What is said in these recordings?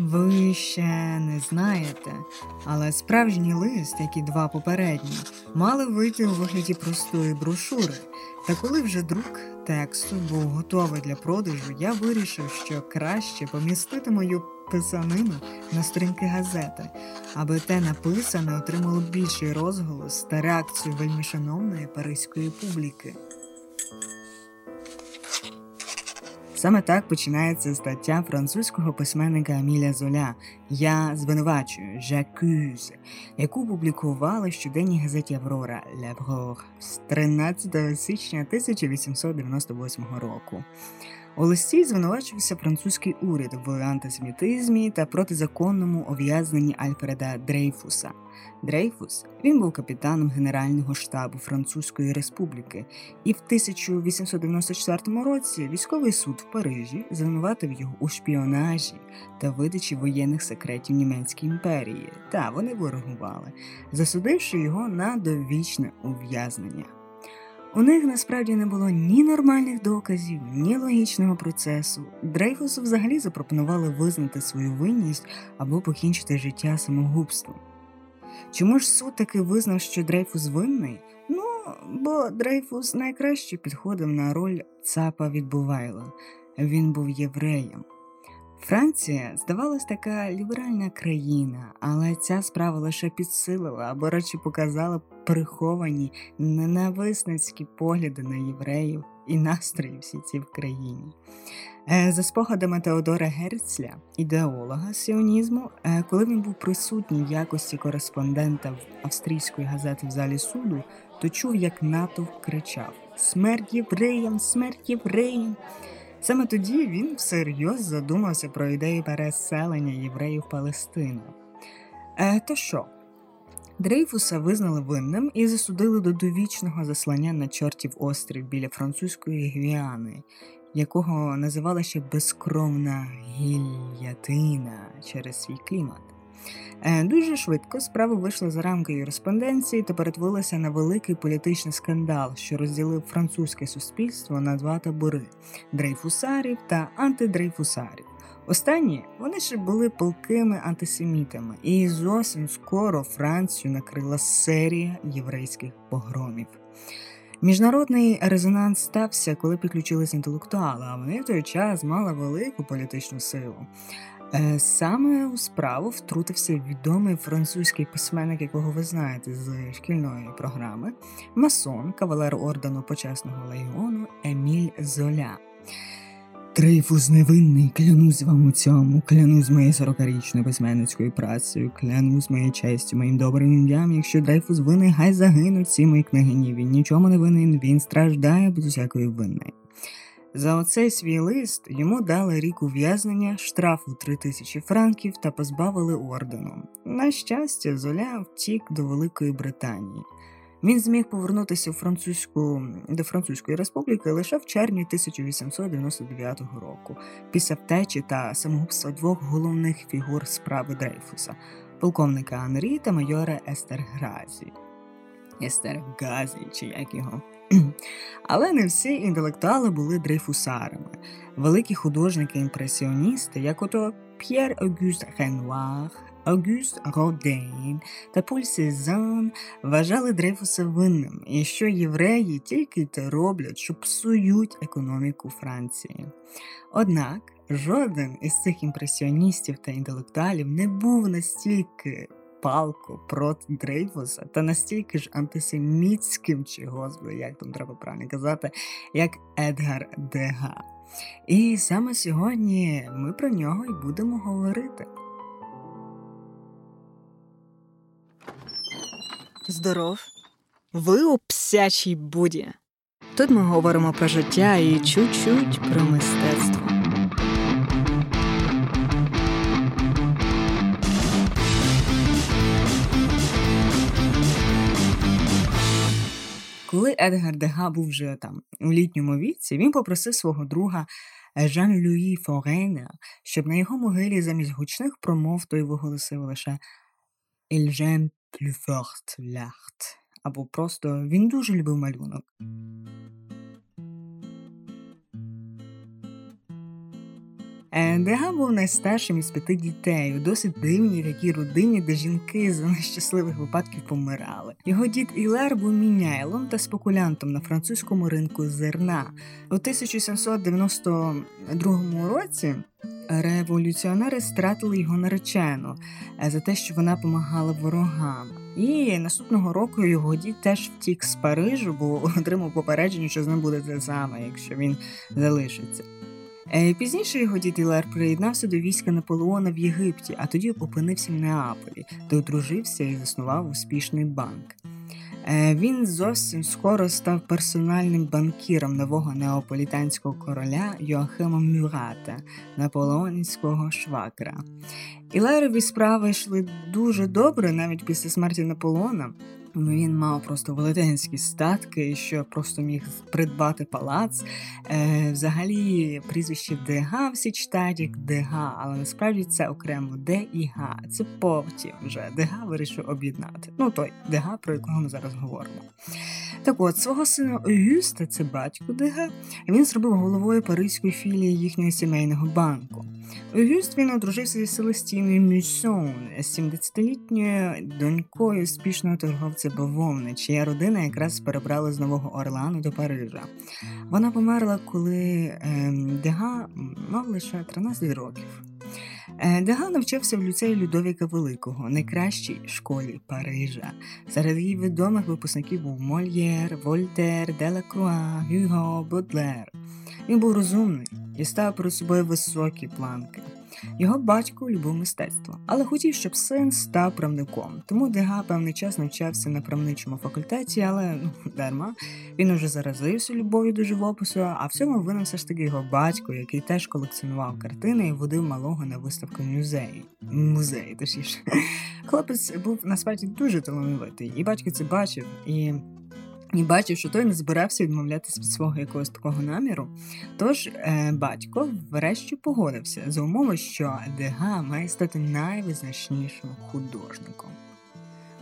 Ви ще не знаєте, але справжній лист, як і два попередні, мали вийти у вигляді простої брошури. Та коли вже друк тексту був готовий для продажу, я вирішив, що краще помістити мою писанину на сторінки газети, аби те написане отримало більший розголос та реакцію вельмишановної паризької публіки. Саме так починається стаття французького письменника Аміля Золя Я звинувачую Жакюз, яку публікували в щоденній газеті Аврора Леврор з 13 січня 1898 року. У листі звинувачувався французький уряд в антисемітизмі та протизаконному ув'язненні Альфреда Дрейфуса. Дрейфус він був капітаном Генерального штабу Французької Республіки, і в 1894 році військовий суд в Парижі звинуватив його у шпіонажі та видачі воєнних секретів Німецькій імперії. Та вони ворогували, засудивши його на довічне ув'язнення. У них насправді не було ні нормальних доказів, ні логічного процесу. Дрейфусу взагалі запропонували визнати свою винність або покінчити життя самогубством. Чому ж суд таки визнав, що Дрейфус винний? Ну, бо Дрейфус найкраще підходив на роль цапа від Бувайла. Він був євреєм. Франція здавалась така ліберальна країна, але ця справа лише підсилила або радше показала приховані ненависницькі погляди на євреїв і настрої всі ці в країні. Е, за спогадами Теодора Герцля, ідеолога сіонізму, е, коли він був присутній в якості кореспондента в австрійської газети в залі суду, то чув, як натовп кричав: Смерть євреям, смерть євреям! Саме тоді він всерйоз задумався про ідею переселення євреїв Палестину. Е, То що? Дрейфуса визнали винним і засудили до довічного заслання на чортів острів біля французької Гвіани, якого називали ще безкровна гільятина через свій клімат. Е, дуже швидко справа вийшла за рамки юриспонденції та перетворилася на великий політичний скандал, що розділив французьке суспільство на два табори дрейфусарів та антидрейфусарів. Останні вони ще були палкими антисемітами, і зовсім скоро Францію накрила серія єврейських погромів. Міжнародний резонанс стався, коли підключилися інтелектуали, а вони в той час мали велику політичну силу. Е, саме у справу втрутився відомий французький письменник, якого ви знаєте з шкільної програми, масон, кавалер ордену почесного легіону Еміль Золя. Трейфус невинний, клянусь вам у цьому, клянусь моєю сорокарічною письменницькою працею, клянусь моєю честю, моїм добрим ім'ям. Якщо Дрейфус винний, хай загинуть ці мої княгині. Він нічому не винен, він страждає без усякої вини. За оцей свій лист йому дали рік ув'язнення, штрафу 3000 франків та позбавили ордену. На щастя, Золя втік до Великої Британії. Він зміг повернутися в французьку до Французької республіки лише в червні 1899 року, після втечі та самогубства двох головних фігур справи Дрейфуса полковника Анрі та майора Естер Гразі. Естергазі, чи як його. Але не всі інтелектуали були дрейфусарами. Великі художники-імпресіоністи, як ото П'єр Огюст Ренуар, Огюст Родейн та Поль Сезан вважали Дрейфуса винним, і що євреї тільки те роблять, що псують економіку Франції. Однак жоден із цих імпресіоністів та інтелектуалів не був настільки палко проти Дрейфуса та настільки ж антисемітським, чи господи, як там треба правильно казати, як Едгар Дега. І саме сьогодні ми про нього і будемо говорити. Здоров, ви у псячій буді. Тут ми говоримо про життя і чуть-чуть про мистецтво. Коли Едгар Дега був вже там у літньому віці, він попросив свого друга Жан Люї Форена, щоб на його могилі замість гучних промов той виголосив лише «Il j'aime plus fort l'art» або просто він дуже любив малюнок. Дега був найстаршим із п'яти дітей у досить дивній такій родині, де жінки за нещасливих випадків помирали. Його дід Ілер був міняйлом та спекулянтом на французькому ринку зерна. У 1792 році революціонери стратили його наречену е, за те, що вона помагала ворогам. І наступного року його дід теж втік з Парижу, бо отримав попередження, що з ним буде те саме, якщо він залишиться. Е, пізніше його дід Ілер приєднався до війська Наполеона в Єгипті, а тоді опинився в Неаполі, де одружився і заснував успішний банк. Е, він зовсім скоро став персональним банкіром нового неаполітанського короля Йоахима Мюрата, наполеонського швакра. Ілерові справи йшли дуже добре навіть після смерті Наполеона. Ну, Він мав просто велетенські статки, що просто міг придбати палац. Е, Взагалі, прізвище Дега всі читають Дега, але насправді це окремо Де і Га. Це потім вже Дега вирішив об'єднати. Ну той Дега, про якого ми зараз говоримо. Так от, свого сина Огюста, це батько Дега, він зробив головою паризької філії їхнього сімейного банку. Огюст він одружився зі Селестіною Мюсон, 70-літньою донькою успішного торговця бавовни, чия родина якраз перебрала з Нового Орлану до Парижа. Вона померла, коли е, Дега мав лише 13 років. Е, Дега навчався в ліцеї Людовіка Великого, найкращій школі Парижа. Серед її відомих випускників був Мольєр, Вольтер, Делакруа, Гюго, Бодлер. Він був розумний і став перед собою високі планки. Його батько любив мистецтво, але хотів, щоб син став правником. Тому Дега певний час навчався на правничому факультеті, але ну дарма він уже заразився любов'ю до живопису. А в цьому винен все ж таки його батько, який теж колекціонував картини і водив малого на виставку в музеї. Музеї, точніше. Хлопець був насправді дуже талановитий, і батько це бачив і. І бачив, що той не збирався відмовлятися від свого якогось такого наміру. Тож е, батько врешті погодився за умови, що Дега має стати найвизначнішим художником.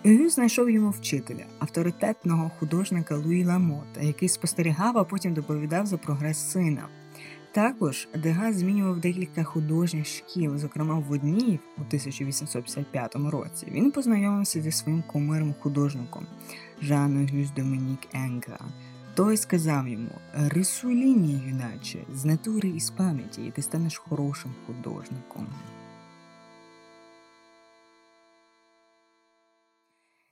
Гю знайшов йому вчителя, авторитетного художника Луї Ламота, який спостерігав, а потім доповідав за прогрес сина. Також Дега змінював декілька художніх шкіл, зокрема в одній у 1855 році. Він познайомився зі своїм кумиром художником Жаном Гюс Домінік Енгра. Той сказав йому: рисуй лінії, юначе, з натури і з пам'яті, і ти станеш хорошим художником.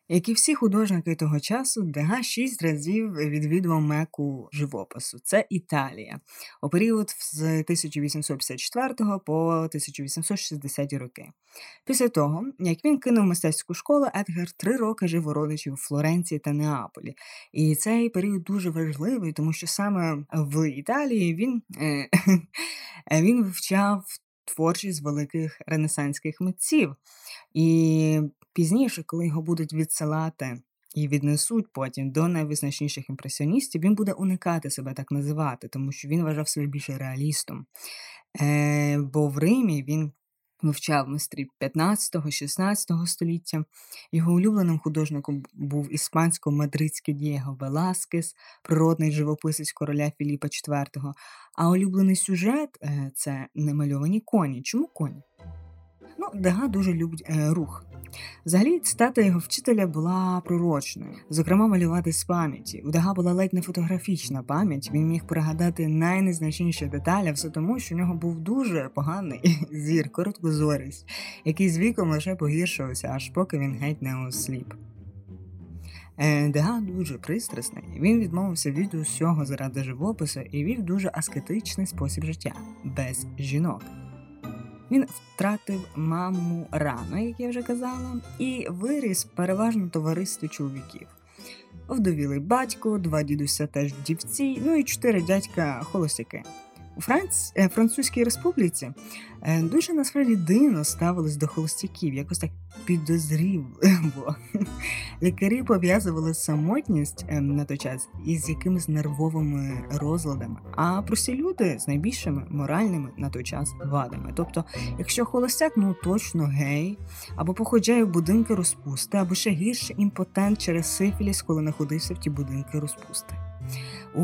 Як і всі художники того часу, Дега шість разів відвідував меку живопису. Це Італія у період з 1854 по 1860 роки. Після того, як він кинув мистецьку школу, Едгар три роки жив у родичів у Флоренції та Неаполі. І цей період дуже важливий, тому що саме в Італії він, е, він вивчав творчість великих ренесанських митців. І Пізніше, коли його будуть відсилати і віднесуть потім до найвизначніших імпресіоністів, він буде уникати себе так називати, тому що він вважав себе більше реалістом. Е, Бо в Римі він вивчав майстрів 15-16 століття. Його улюбленим художником був іспансько-мадридський Дієго Веласкес, природний живописець короля Філіпа IV. А улюблений сюжет е, це немальовані коні. Чому коні? Ну, Дега дуже любить е, рух. Взагалі, цитата його вчителя була пророчною, зокрема, малювати з пам'яті. У Дега була ледь не фотографічна пам'ять. Він міг пригадати найнезначніші деталі, все тому, що в нього був дуже поганий зір, короткозорість, який з віком лише погіршувався, аж поки він геть не осліп. Е, Дега дуже пристрасний. Він відмовився від усього заради живопису і вів дуже аскетичний спосіб життя без жінок. Він втратив маму рано, як я вже казала, і виріс переважно товаристві чоловіків. Вдовілий батько, два дідуся теж дівці, ну і чотири дядька холостяки. У Франц... Е, Французькій республіці е, дуже насправді дивно ставились до холостяків, якось так підозріло. Лікарі пов'язували самотність е, на той час із якимись нервовими розладами, а прості люди з найбільшими моральними на той час вадами. Тобто, якщо холостяк, ну точно гей, або походжає в будинки розпусти, або ще гірше імпотент через сифіліс, коли знаходився в ті будинки розпусти. У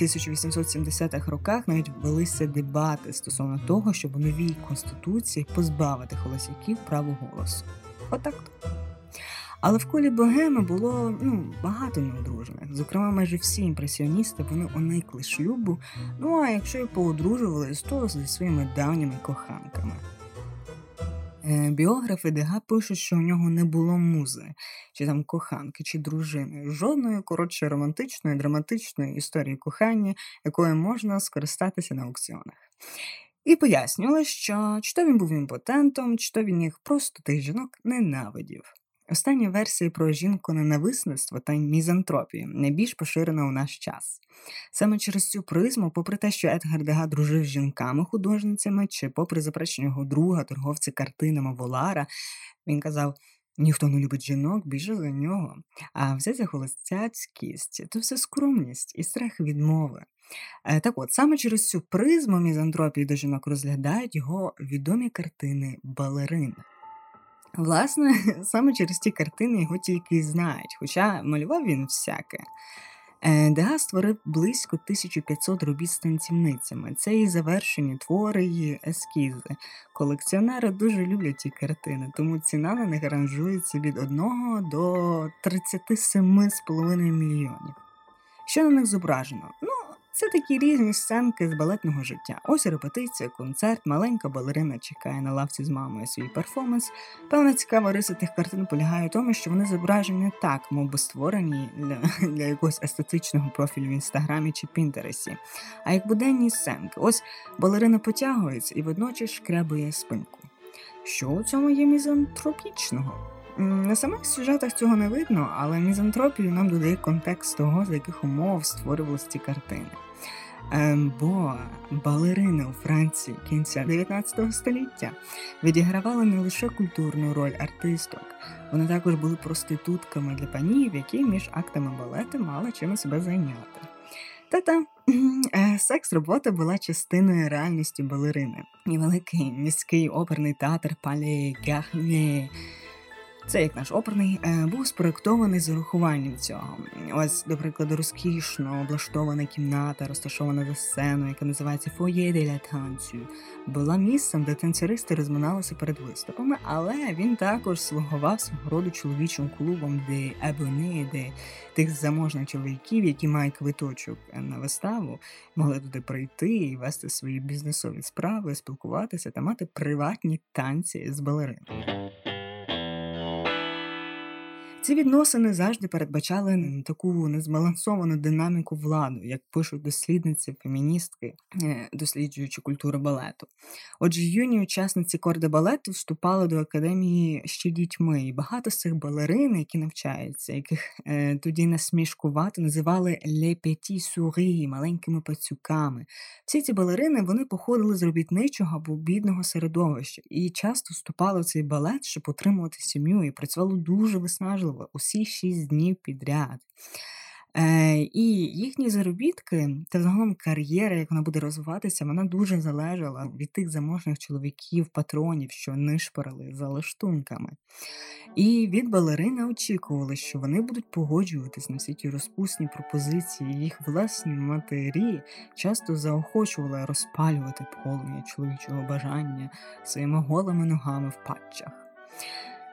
1870-х роках навіть велися дебати стосовно того, щоб у новій конституції позбавити холостяків право голосу. Отак. Але в колі богеми було ну, багато неодружених. Зокрема, майже всі імпресіоністи вони уникли шлюбу. Ну а якщо й поодружувались, то зі своїми давніми коханками. Е, біографи Дега пишуть, що у нього не було музи, чи там коханки, чи дружини, жодної коротше романтичної, драматичної історії кохання, якою можна скористатися на аукціонах. І пояснювали, що чи то він був імпотентом, чи то він їх просто тих жінок ненавидів. Остання версія про жінко-ненависництво та мізантропію найбільш поширена у наш час. Саме через цю призму, попри те, що Едгар Дега дружив з жінками-художницями, чи попри заперечення його друга, торговця картинами Волара, він казав. Ніхто не любить жінок більше за нього, а взяття холостяцькість то все скромність і страх відмови. Е, так от, саме через цю призму мізантропії до жінок розглядають його відомі картини балерин. Власне, саме через ті картини його тільки й знають, хоча малював він всяке. Е, Дега створив близько 1500 робіт з танцівницями. Це і завершені твори, і ескізи. Колекціонери дуже люблять ті картини, тому ціна на них ранжується від 1 до 37,5 мільйонів. Що на них зображено? Ну, це такі різні сценки з балетного життя. Ось репетиція, концерт, маленька балерина чекає на лавці з мамою свій перформанс. Певна цікава риса тих картин полягає в тому, що вони зображені так, мов би створені для, для якогось естетичного профілю в інстаграмі чи Пінтересі, а як буденні сценки. Ось балерина потягується і водночас шкрябує спинку. Що у цьому є мізантропічного? На самих сюжетах цього не видно, але мізантропію нам додає контекст того, з яких умов створювалися ці картини. Ем, бо балерини у Франції кінця 19 століття відігравали не лише культурну роль артисток, вони також були проститутками для панів, які між актами балету мали чим себе зайняти. Та-та, е, секс-робота була частиною реальності балерини. І великий міський оперний театр Пале Гарне це як наш оперний е, був спроектований з урахуванням цього. Ось, до прикладу, розкішно облаштована кімната, розташована за сценою, яка називається «Foyer de танцю. Була місцем, де танцюристи розминалися перед виступами, але він також слугував свого роду чоловічим клубом, де абони, де тих заможних чоловіків, які мають квиточок на виставу, могли туди прийти і вести свої бізнесові справи, спілкуватися та мати приватні танці з балериною. Ці відносини завжди передбачали таку незбалансовану динаміку влади, як пишуть дослідниці, феміністки, е, досліджуючи культуру балету. Отже, юні учасниці корди балету вступали до академії ще дітьми, і багато з цих балерин, які навчаються, яких е, тоді насмішкувато називали «les petits маленькими пацюками. Всі ці балерини вони походили з робітничого або бідного середовища і часто вступали в цей балет, щоб отримувати сім'ю, і працювали дуже виснажливо усі шість днів підряд. Е, І їхні заробітки та загалом кар'єра, як вона буде розвиватися, вона дуже залежала від тих заможних чоловіків, патронів, що нишпорили за лаштунками. І від балерини очікували, що вони будуть погоджуватись на всі ті розпусні пропозиції. Їх власні матері часто заохочували розпалювати полум'я чоловічого бажання своїми голими ногами в патчах.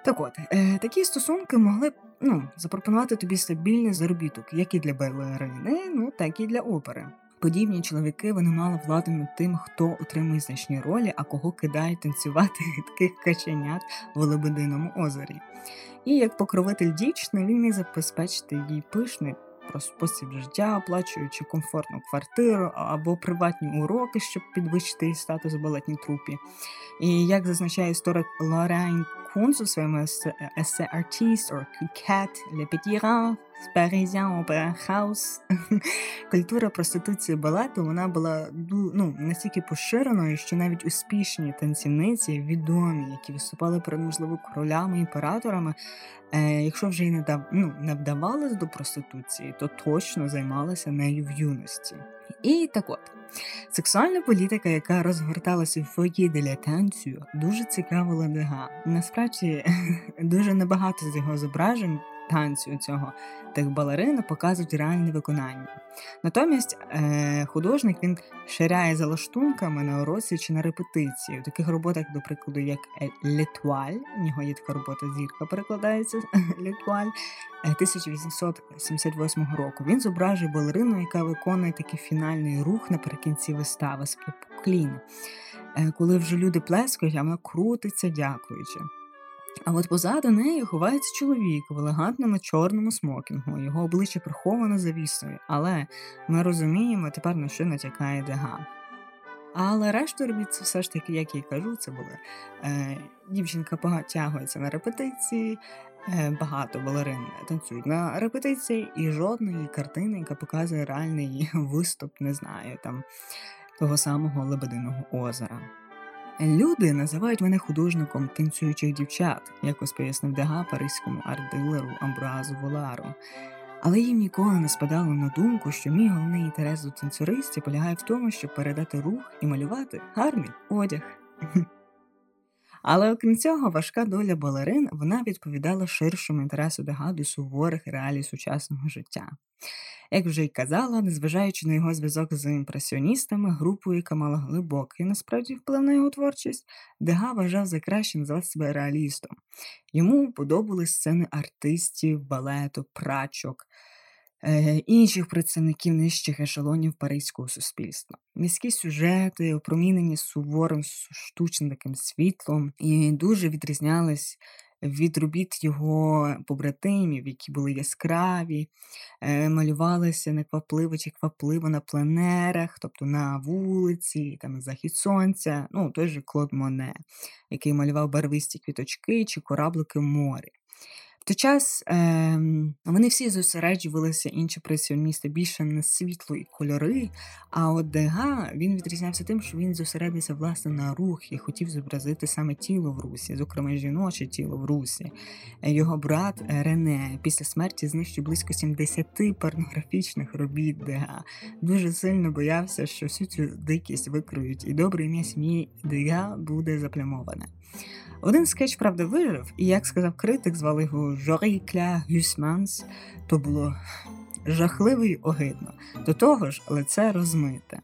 Так от, е, такі стосунки могли б ну, запропонувати тобі стабільний заробіток, як і для балерини, ну так і для опери. Подібні чоловіки вони мали владу над тим, хто отримує значні ролі, а кого кидають танцювати таких каченят в Лебединому озері. І як покровитель дівчини він міг забезпечити їй пишний про спосіб життя, оплачуючи комфортну квартиру або приватні уроки, щоб підвищити її статус в балетній трупі. І як зазначає історик Лорен Кунц у своєму есе «Artiste» or «Coquette», «Le Petit Rang», Parisien Opera House. Культура проституції балету вона була ну, настільки поширеною, що навіть успішні танцівниці, відомі, які виступали перед можливо королями імператорами, е, якщо вже й не дав, ну, не вдавалися до проституції, то точно займалися нею в юності. І так от. Сексуальна політика, яка розгорталася в фойє для танцю, дуже цікавила Дега. Насправді дуже небагато з його зображень танцю цього тих балерин показують реальне виконання. Натомість е, художник він ширяє за лаштунками на уроці чи на репетиції. У таких роботах, до прикладу, як Летуаль, у нього є така робота зірка перекладається Летуаль 1878 року. Він зображує балерину, яка виконує такий фінальний рух наприкінці вистави з поклін. Е, коли вже люди плескають, а вона крутиться, дякуючи. А от позаду неї ховається чоловік в елегантному чорному смокінгу, його обличчя приховано завісою, але ми розуміємо тепер на що натякає дега. Але решту робіт це все ж таки, як я кажу, це були е, дівчинка потягується на репетиції, е, багато балерин танцюють на репетиції, і жодної картини, яка показує реальний виступ, не знаю, там того самого Лебединого озера. Люди називають мене художником танцюючих дівчат, якось пояснив Дега паризькому арт-дилеру Амбразу Волару. Але їм ніколи не спадало на думку, що мій головний інтерес до танцюристів полягає в тому, щоб передати рух і малювати гарний одяг. Але окрім цього, важка доля балерин вона відповідала ширшому інтересу Дега до суворих реалій сучасного життя. Як вже й казала, незважаючи на його зв'язок з імпресіоністами, групою, яка мала глибокий насправді вплив на його творчість, Дега вважав за краще називати себе реалістом. Йому подобались сцени артистів, балету, прачок, інших представників нижчих ешелонів паризького суспільства. Міські сюжети, опромінені суворим штучним таким світлом, і дуже відрізнялись від робіт його побратимів, які були яскраві, е, малювалися неквапливо чи квапливо на пленерах, тобто на вулиці, там захід сонця, ну той же Клод Моне, який малював барвисті квіточки чи кораблики в морі той час е, вони всі зосереджувалися інші пресіоністи більше на світло і кольори. А от Дега він відрізнявся тим, що він зосередився власне на рух і хотів зобразити саме тіло в русі, зокрема жіноче тіло в русі. Його брат Рене після смерті знищив близько 70 порнографічних робіт Дега. Дуже сильно боявся, що всю цю дикість викриють, і добре ім'я сім'ї Дега буде заплямоване. Один скетч, правда, вижив, і, як сказав критик, звали його Жорі Кля то було жахливо й огидно. До того ж, лице розмите.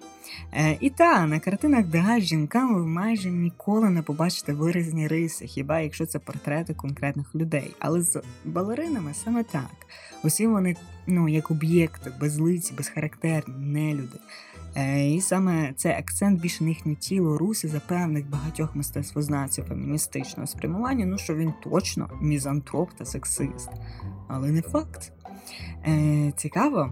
Е, І та, на картинах Дега з жінками ви майже ніколи не побачите виразні риси, хіба якщо це портрети конкретних людей. Але з балеринами саме так. Усі вони, ну, як об'єкти, безлиці, безхарактерні, нелюди. Е, і саме цей акцент більше на їхнє тіло русі за певних багатьох мистецтвознавців феміністичного спрямування, ну що він точно мізантроп та сексист. Але не факт. Е, Цікаво,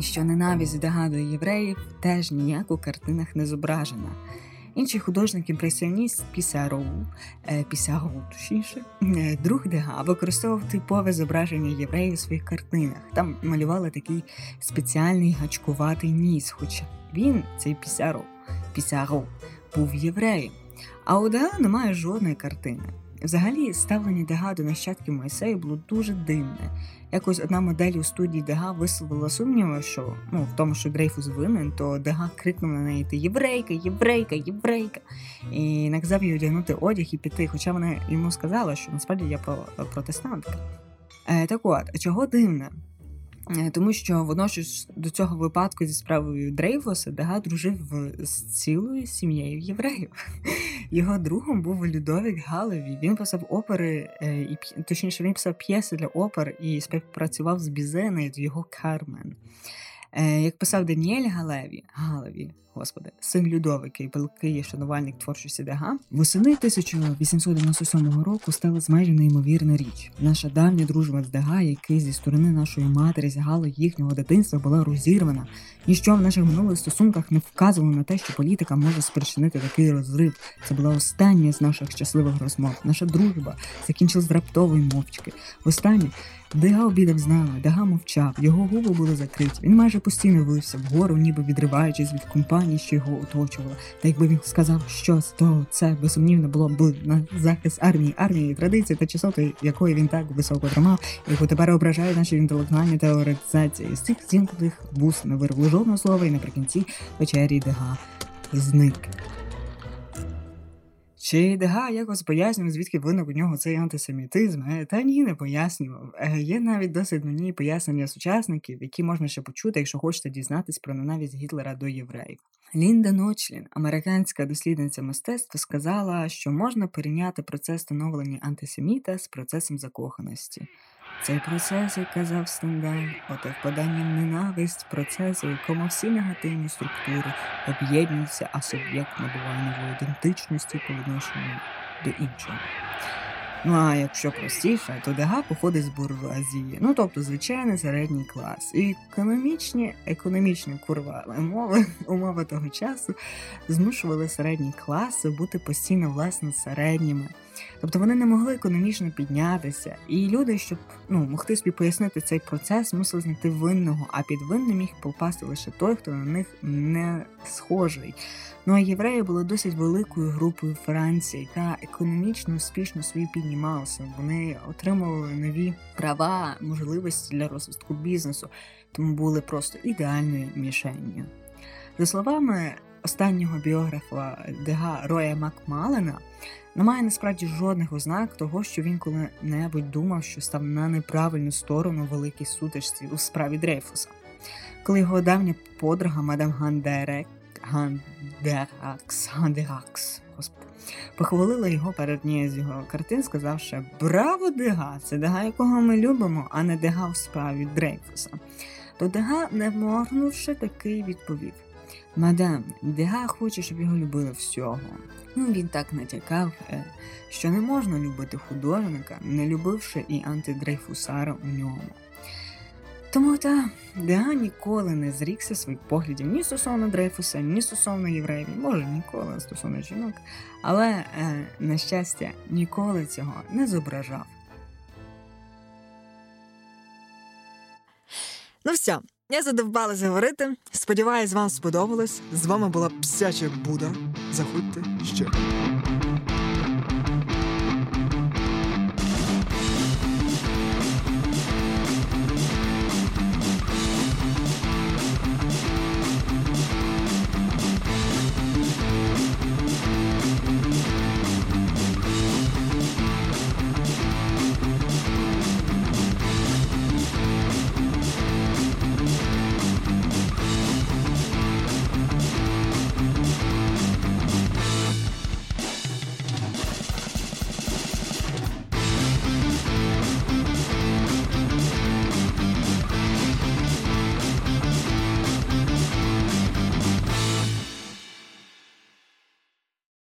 що ненависть до євреїв теж ніяк у картинах не зображена. Інший художник імпресіоніст Пісароу, е, Пісароу, точніше, е, друг Дега використовував типове зображення євреїв у своїх картинах. Там малювали такий спеціальний гачкуватий ніс, хоча він, цей Пісароу, Пісароу, був євреєм. А у Дега немає жодної картини. Взагалі, ставлення Дега до нащадків Мойсею було дуже дивне. Якось одна модель у студії Дега висловила сумніви, що ну, в тому, що Дрейфус винен, то Дега крикнув на неї Ти єврейка, єврейка, єврейка. І наказав їй одягнути одяг і піти. Хоча вона йому сказала, що насправді я протестантка. Е, Так от, чого дивне? Е, тому що водночас до цього випадку зі справою Дрейфуса Дега дружив з цілою сім'єю євреїв. Його другом був Людовік Галеві. Він писав опери, е, і точніше він писав п'єси для опер і співпрацював з Бізеною його Кармен. Е, як писав Даніель Галеві, Галеві, господи, син Людовика і великий шанувальник творчості Дега, восени 1897 року стала майже неймовірна річ. Наша давня дружба з Дега, який зі сторони нашої матері зягало їхнього дитинства, була розірвана. Ніщо в наших минулих стосунках не вказувало на те, що політика може спричинити такий розрив. Це була остання з наших щасливих розмов. Наша дружба закінчилась раптової мовчки. Останнє Дега обідав з нами, Дега мовчав, його губи були закриті. Він майже постійно вився вгору, ніби відриваючись від компанії, що його оточувала. Та якби він сказав щось, то це безсумнівно було б на захист армії, армії, традиції та часоти, якої він так високо тримав, яку тепер ображають наші інтелектуальні теоретизації. З цих зімкнутих вуст не вирву жодного слова, і наприкінці вечері Дега зник. Чи Дега якось пояснював, звідки виник у нього цей антисемітизм? Е, Та ні, не пояснював. Е, Є навіть досить нудні пояснення сучасників, які можна ще почути, якщо хочете дізнатись про ненависть Гітлера до євреїв. Лінда Ночлін, американська дослідниця мистецтва, сказала, що можна порівняти процес становлення антисеміта з процесом закоханості. Цей процес, як казав Стендаль, оте впадання ненависть процесу, в якому всі негативні структури об'єднуються, а суб'єкт набуває нової ідентичності по відношенню до іншого. Ну а якщо простіше, то Дега походить з буржуазії, ну тобто звичайний середній клас. І економічні, економічні курва умови, умови того часу змушували середні класи бути постійно власне середніми. Тобто вони не могли економічно піднятися, і люди, щоб ну, могти собі пояснити цей процес, мусили знайти винного, а під винним міг попасти лише той, хто на них не схожий. Ну а євреї були досить великою групою Франції, яка економічно успішно собі піднімалася. Вони отримували нові права, можливості для розвитку бізнесу, тому були просто ідеальною мішенню. За словами останнього біографа Дега Роя Макмалена, немає насправді жодних ознак того, що він коли-небудь думав, що став на неправильну сторону у великій сутичці у справі Дрейфуса. Коли його давня подруга мадам Гандерек Гандеракс, Гандеракс, похвалила його перед однією з його картин, сказавши Браво, Дега! Це Дега, якого ми любимо, а не Дега в справі Дрейфуса. То Дега, не моргнувши, такий відповів. Мадам, Дега хоче, щоб його любили всього. Ну, він так натякав, е, що не можна любити художника, не любивши і антидрейфусара у ньому. Тому та Дега ніколи не зрікся своїх поглядів ні стосовно Дрейфуса, ні стосовно євреїв, може ніколи стосовно жінок, але, е, на щастя, ніколи цього не зображав. Ну все, я задовбалася говорити. Сподіваюсь, вам сподобалось. З вами була псяча Буда. Заходьте ще.